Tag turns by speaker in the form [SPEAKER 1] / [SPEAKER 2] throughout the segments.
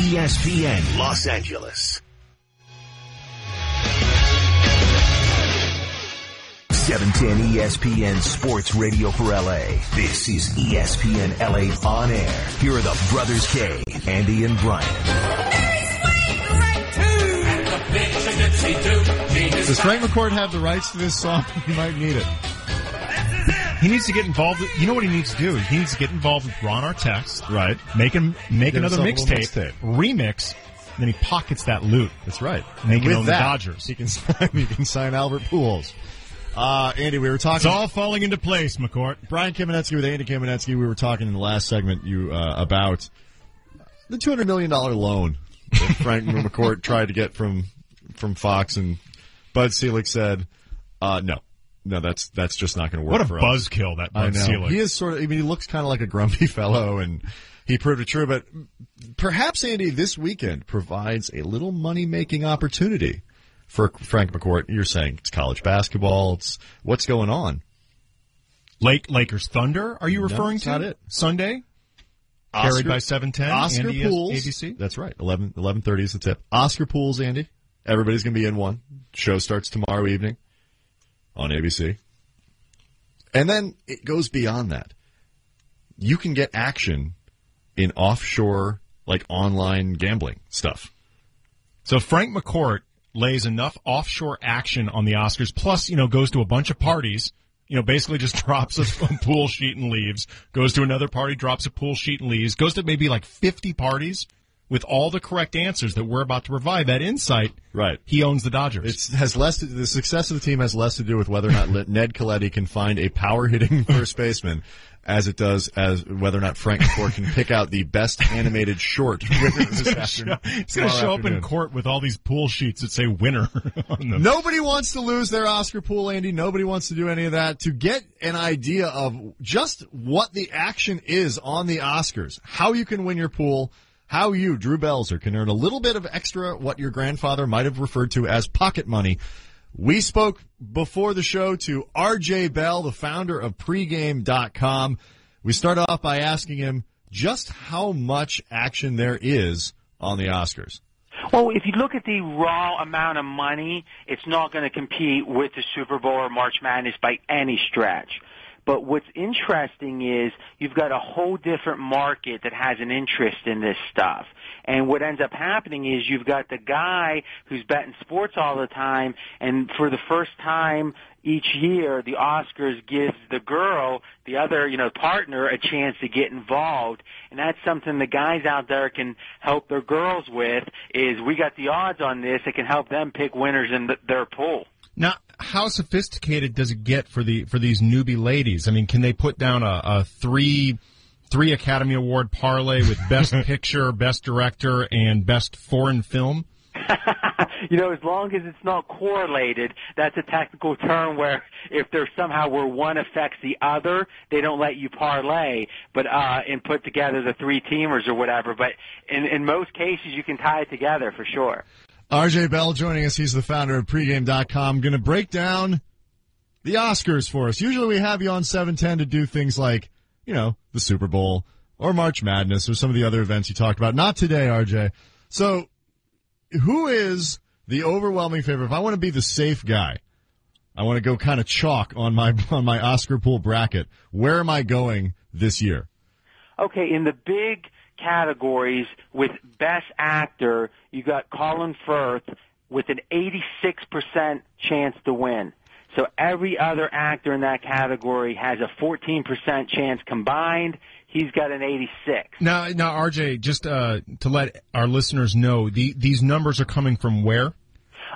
[SPEAKER 1] ESPN Los Angeles. 710 ESPN Sports Radio for LA. This is ESPN LA On Air. Here are the Brothers K, Andy and Brian.
[SPEAKER 2] Does Frank McCourt have the rights to this song? He might need it.
[SPEAKER 3] He needs to get involved. You know what he needs to do? He needs to get involved with Ron Artest.
[SPEAKER 2] Right.
[SPEAKER 3] Make him make another mixtape, remix, and then he pockets that loot.
[SPEAKER 2] That's right.
[SPEAKER 3] And
[SPEAKER 2] With
[SPEAKER 3] own
[SPEAKER 2] that,
[SPEAKER 3] the Dodgers.
[SPEAKER 2] He can sign, he can sign Albert Pujols. Uh, Andy, we were talking.
[SPEAKER 3] It's all falling into place, McCourt.
[SPEAKER 2] Brian Kamenetzky with Andy Kamenetzky. We were talking in the last segment you uh, about the two hundred million dollar loan that Frank McCourt tried to get from from Fox, and Bud Selig said, uh, "No, no, that's that's just not going to work."
[SPEAKER 3] What a buzzkill that
[SPEAKER 2] I
[SPEAKER 3] Bud
[SPEAKER 2] know.
[SPEAKER 3] Selig.
[SPEAKER 2] He is sort of. I mean, he looks kind of like a grumpy fellow, and he proved it true. But perhaps Andy this weekend provides a little money making opportunity for Frank McCourt. You're saying it's college basketball. It's what's going on.
[SPEAKER 3] Lake Lakers Thunder. Are you
[SPEAKER 2] No,
[SPEAKER 3] referring
[SPEAKER 2] it's
[SPEAKER 3] to
[SPEAKER 2] it.
[SPEAKER 3] Sunday?
[SPEAKER 2] Oscar-
[SPEAKER 3] Carried by seven ten.
[SPEAKER 2] Oscar
[SPEAKER 3] Andy,
[SPEAKER 2] Pools.
[SPEAKER 3] ABC.
[SPEAKER 2] That's right. 11, 11.30 is the tip. Oscar Pools, Andy. Everybody's going to be in one. Show starts tomorrow evening on ABC. And then it goes beyond that. You can get action in offshore, like online gambling stuff.
[SPEAKER 3] So Frank McCourt lays enough offshore action on the Oscars, plus, you know, goes to a bunch of parties, you know, basically just drops a, pool sheet and leaves, goes to another party, drops a pool sheet and leaves, goes to maybe like 50 parties with all the correct answers that we're about to provide. That insight,
[SPEAKER 2] Right.
[SPEAKER 3] he owns the Dodgers.
[SPEAKER 2] It has less to, the success of the team has less to do with whether or not Ned Colletti can find a power hitting first baseman as it does as whether or not Frank McCourt can pick out the best animated short this afternoon.
[SPEAKER 3] He's going to show up in court with all these pool sheets that say winner.
[SPEAKER 2] Nobody wants to lose their Oscar pool, Andy. Nobody wants to do any of that. To get an idea of just what the action is on the Oscars, how you can win your pool, how you, Drew Belzer, can earn a little bit of extra what your grandfather might have referred to as pocket money. We spoke before the show to RJ Bell, the founder of pregame.com. We start off by asking him just how much action there is on the Oscars.
[SPEAKER 4] Well, if you look at the raw amount of money, it's not going to compete with the Super Bowl or March Madness by any stretch. But what's interesting is you've got a whole different market that has an interest in this stuff. And what ends up happening is you've got the guy who's betting sports all the time, and for the first time each year, the Oscars gives the girl, the other, you know, partner, a chance to get involved. And that's something the guys out there can help their girls with, is we got the odds on this. It can help them pick winners in th- their pool.
[SPEAKER 3] Now, how sophisticated does it get for the for these newbie ladies? I mean, can they put down a, a three three Academy Award parlay with Best Picture, Best Director, and Best Foreign Film?
[SPEAKER 4] you know, as long as it's not correlated, that's a technical term where if there's somehow where one affects the other, they don't let you parlay, but uh and put together the three teamers or whatever. But in in most cases, you can tie it together for sure.
[SPEAKER 2] RJ Bell joining us. He's the founder of pregame.com. Going to break down the Oscars for us. Usually we have you on 710 to do things like, you know, the Super Bowl or March Madness or some of the other events you talked about. Not today, RJ. So who is the overwhelming favorite? If I want to be the safe guy, I want to go kind of chalk on my, on my Oscar pool bracket. Where am I going this year?
[SPEAKER 4] Okay, in the big categories with Best Actor, you got Colin Firth with an 86% chance to win. So every other actor in that category has a 14% chance combined. He's got an 86.
[SPEAKER 3] Now, now, RJ, just uh, to let our listeners know, the, these numbers are coming from where?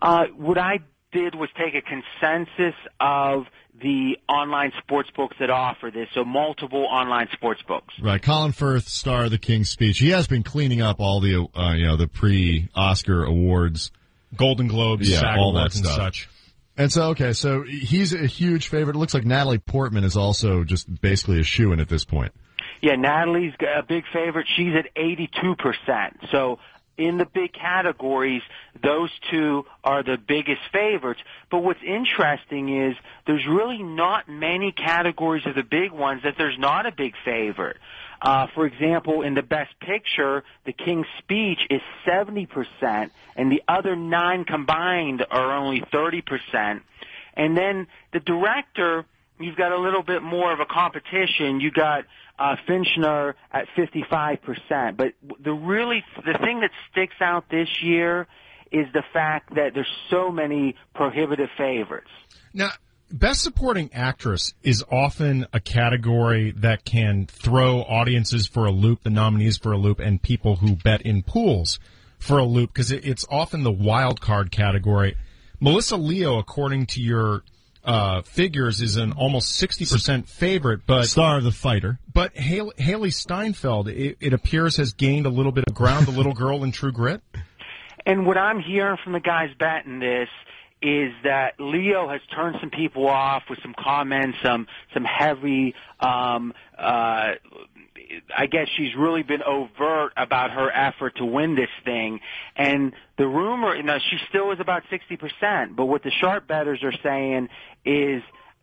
[SPEAKER 4] Uh, what I did was take a consensus of the online sports books that offer this, so multiple online sports books.
[SPEAKER 2] Right, Colin Firth, star of the King's Speech. He has been cleaning up all the, uh, you know, the pre-Oscar awards,
[SPEAKER 3] Golden Globes,
[SPEAKER 2] Yeah,
[SPEAKER 3] SAG
[SPEAKER 2] all that
[SPEAKER 3] Awards, and
[SPEAKER 2] stuff.
[SPEAKER 3] such.
[SPEAKER 2] And so, okay, so he's a huge favorite. It looks like Natalie Portman is also just basically a shoe in at this point.
[SPEAKER 4] Yeah, Natalie's a big favorite. She's at 82%. So in the big categories, those two are the biggest favorites. But what's interesting is there's really not many categories of the big ones that there's not a big favorite. Uh, for example, in the Best Picture, The King's Speech is 70%, and the other nine combined are only 30%. And then the director, you've got a little bit more of a competition. You got uh, Fincher at 55%. But the really, the thing that sticks out this year is the fact that there's so many prohibitive favorites.
[SPEAKER 3] Now, Best Supporting Actress is often a category that can throw audiences for a loop, the nominees for a loop, and people who bet in pools for a loop because it's often the wild card category. Melissa Leo, according to your uh, figures, is an almost 60% favorite, but
[SPEAKER 2] Star of the fighter.
[SPEAKER 3] but Hailee, Hailee Steinfeld, it, it appears, has gained a little bit of ground. The little girl in True Grit.
[SPEAKER 4] And what I'm hearing from the guys betting this is that Leo has turned some people off with some comments, some some heavy. Um, uh, I guess she's really been overt about her effort to win this thing, and the rumor, you know, she still is about sixty percent. But what the sharp betters are saying is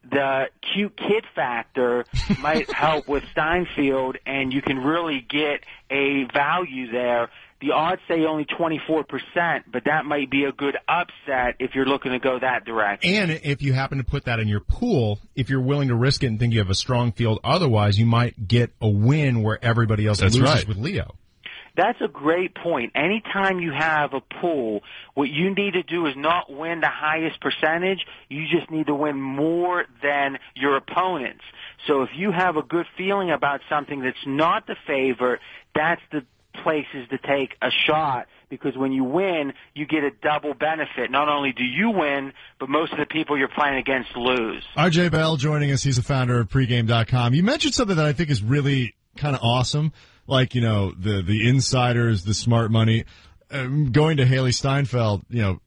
[SPEAKER 4] the cute kid factor might help with Steinfeld, and you can really get a value there. The odds say only 24%, but that might be a good upset if you're looking to go that direction.
[SPEAKER 3] And if you happen to put that in your pool, if you're willing to risk it and think you have a strong field otherwise, you might get a win where everybody else
[SPEAKER 2] That's
[SPEAKER 3] loses
[SPEAKER 2] right.
[SPEAKER 3] with Leo.
[SPEAKER 4] That's a great point. Anytime you have a pool, what you need to do is not win the highest percentage. You just need to win more than your opponents. So if you have a good feeling about something that's not the favorite, that's the places to take a shot because when you win, you get a double benefit. Not only do you win, but most of the people you're playing against lose.
[SPEAKER 2] RJ Bell joining us. He's the founder of pregame.com. You mentioned something that I think is really kind of awesome. Like, you know, the, the insiders, the smart money, um, going to Hailee Steinfeld, you know,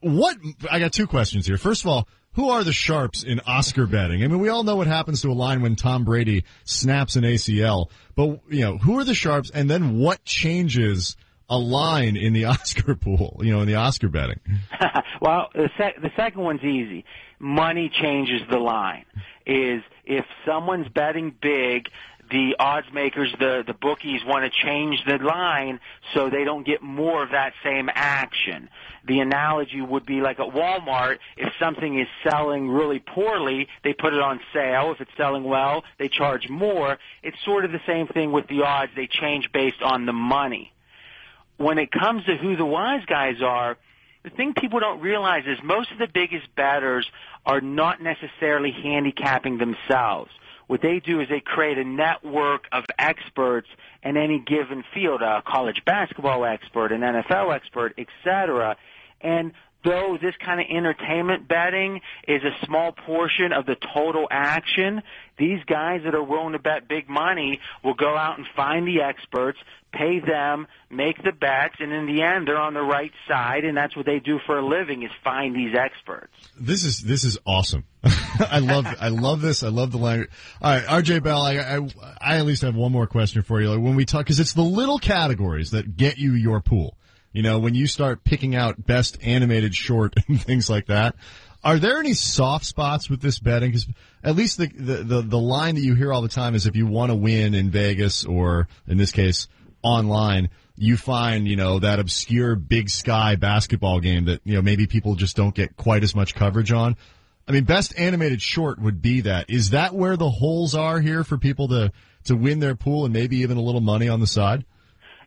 [SPEAKER 2] what, I got two questions here. First of all, who are the sharps in Oscar betting? I mean, we all know what happens to a line when Tom Brady snaps an ACL, but, you know, who are the sharps and then what changes a line in the Oscar pool, you know, in the Oscar betting?
[SPEAKER 4] well, the, sec- the second one's easy. Money changes the line. Is if someone's betting big, the odds makers, the the bookies want to change the line so they don't get more of that same action. The analogy would be like at Walmart, if something is selling really poorly, they put it on sale. If it's selling well, they charge more. It's sort of the same thing with the odds. They change based on the money. When it comes to who the wise guys are, the thing people don't realize is most of the biggest bettors are not necessarily handicapping themselves. What they do is they create a network of experts in any given field, a college basketball expert, an NFL expert, etc. And though this kind of entertainment betting is a small portion of the total action, these guys that are willing to bet big money will go out and find the experts, pay them, make the bets, and in the end, they're on the right side, and that's what they do for a living is find these experts.
[SPEAKER 2] This is this is awesome. I love I love this. I love the language. All right, RJ Bell. I, I I at least have one more question for you. Like when we talk, because it's the little categories that get you your pool. You know, when you start picking out best animated short and things like that. Are there any soft spots with this betting? Because at least the, the the the line that you hear all the time is if you want to win in Vegas or in this case online, you find, you know, that obscure big sky basketball game that, you know, maybe people just don't get quite as much coverage on. I mean, best animated short would be that. Is that where the holes are here for people to, to win their pool and maybe even a little money on the side?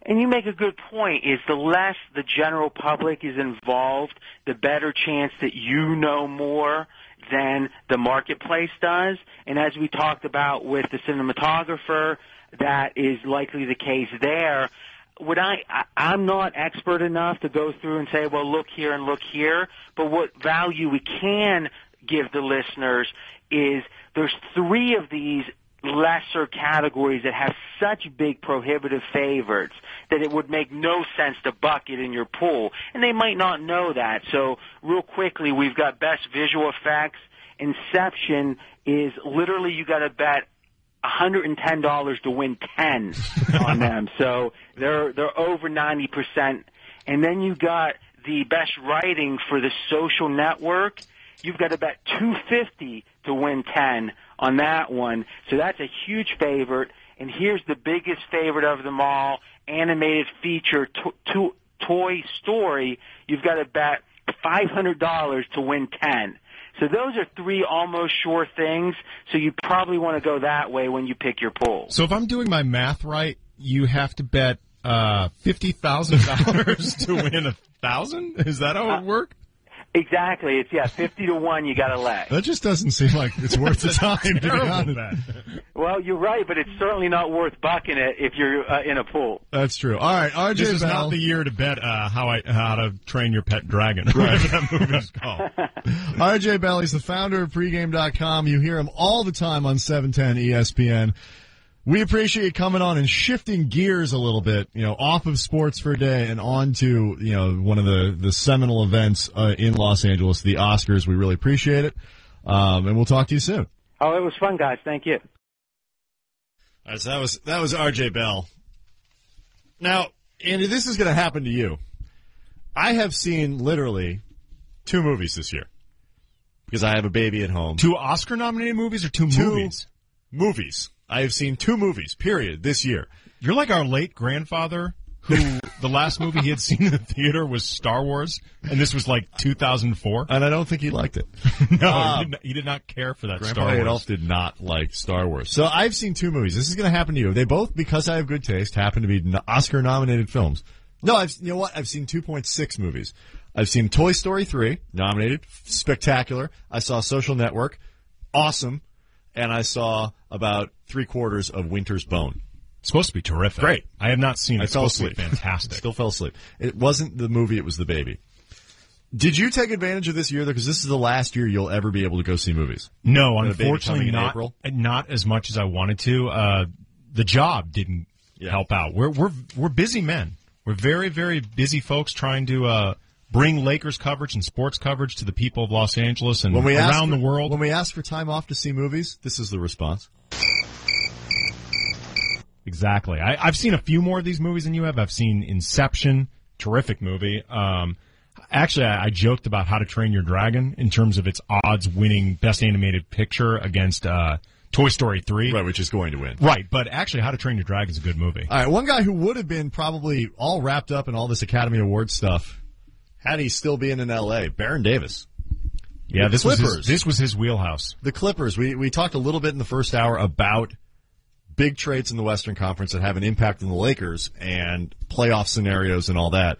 [SPEAKER 4] And you make a good point is the less the general public is involved, the better chance that you know more than the marketplace does. And as we talked about with the cinematographer, that is likely the case there. Would I, I, I'm not expert enough to go through and say, well, look here and look here, but what value we can give the listeners is there's three of these lesser categories that have such big prohibitive favorites that it would make no sense to bucket in your pool. And they might not know that. So real quickly, we've got best visual effects. Inception is literally you got to bet $110 to win 10 on them. So they're they're over 90%. And then you got the best writing for the social network. You've got to bet 250 to win 10 on that one. So that's a huge favorite. And here's the biggest favorite of them all, animated feature to, to, Toy Story. You've got to bet $500 to win 10. So those are three almost sure things. So you probably want to go that way when you pick your pool.
[SPEAKER 3] So if I'm doing my math right, you have to bet uh, fifty thousand dollars to win a thousand. Is that how it works?
[SPEAKER 4] Exactly. It's yeah, fifty to one. You got to lay.
[SPEAKER 2] That just doesn't seem like it's worth the time. to be
[SPEAKER 3] Terrible
[SPEAKER 2] honest.
[SPEAKER 4] Well, you're right, but it's certainly not worth bucking it if you're uh, in a pool.
[SPEAKER 2] That's true. All right, RJ
[SPEAKER 3] This is
[SPEAKER 2] Bell.
[SPEAKER 3] not the year to bet uh, how I how to train your pet dragon. Whatever that movie's called.
[SPEAKER 2] RJ Bell, he's the founder of pregame.com. You hear him all the time on E 710 ESPN. We appreciate you coming on and shifting gears a little bit, you know, off of sports for a day and on to, you know, one of the, the seminal events uh, in Los Angeles, the Oscars. We really appreciate it. Um, and we'll talk to you soon.
[SPEAKER 4] Oh, it was fun, guys. Thank you.
[SPEAKER 2] All right, so that was that was RJ Bell. Now, Andy, this is going to happen to you. I have seen literally two movies this year because I have a baby at home.
[SPEAKER 3] Two Oscar nominated movies or two,
[SPEAKER 2] Two
[SPEAKER 3] movies?
[SPEAKER 2] movies. I have seen two movies. Period. This year.
[SPEAKER 3] You're like our late grandfather who the last movie he had seen in the theater was Star Wars, and this was like 2004.
[SPEAKER 2] And I don't think he liked it.
[SPEAKER 3] No,
[SPEAKER 2] Um,
[SPEAKER 3] he, did not, he did not care for that
[SPEAKER 2] Grandpa
[SPEAKER 3] Star Wars.
[SPEAKER 2] Adolf did not like Star Wars. So I've seen two movies. This is going to happen to you. They both, because I have good taste, happen to be Oscar nominated films. No, I've, you know what? I've seen 2.6 movies. I've seen Toy Story 3, nominated, spectacular. I saw Social Network, awesome. And I saw about three quarters of Winter's Bone.
[SPEAKER 3] It's supposed to be terrific.
[SPEAKER 2] Great.
[SPEAKER 3] I have not seen it.
[SPEAKER 2] I
[SPEAKER 3] It's
[SPEAKER 2] fell
[SPEAKER 3] supposed to be
[SPEAKER 2] asleep.
[SPEAKER 3] fantastic.
[SPEAKER 2] Still fell asleep. It wasn't the movie, it was the baby. Did you take advantage of this year though? Because this is the last year you'll ever be able to go see movies.
[SPEAKER 3] No,
[SPEAKER 2] And
[SPEAKER 3] unfortunately, not not as much as I wanted to. Uh, the job didn't
[SPEAKER 2] Yeah.
[SPEAKER 3] help out. We're we're we're busy men. We're very very busy folks trying to uh, bring Lakers coverage and sports coverage to the people of Los Angeles and around
[SPEAKER 2] for-
[SPEAKER 3] the world.
[SPEAKER 2] When we ask for time off to see movies, this is the response.
[SPEAKER 3] Exactly. I, I've seen a few more of these movies than you have. I've seen Inception, terrific movie. Um, actually, I, I joked about How to Train Your Dragon in terms of its odds winning Best Animated Picture against uh, Toy Story 3.
[SPEAKER 2] Right, which is going to win.
[SPEAKER 3] Right, but actually, How to Train Your Dragon is a good movie.
[SPEAKER 2] All right, one guy who would have been probably all wrapped up in all this Academy Award stuff had he still been in L.A. Baron Davis.
[SPEAKER 3] Yeah,
[SPEAKER 2] The
[SPEAKER 3] this was his, this was his wheelhouse.
[SPEAKER 2] The Clippers. We we talked a little bit in the first hour about big trades in the Western Conference that have an impact on the Lakers and playoff scenarios and all that.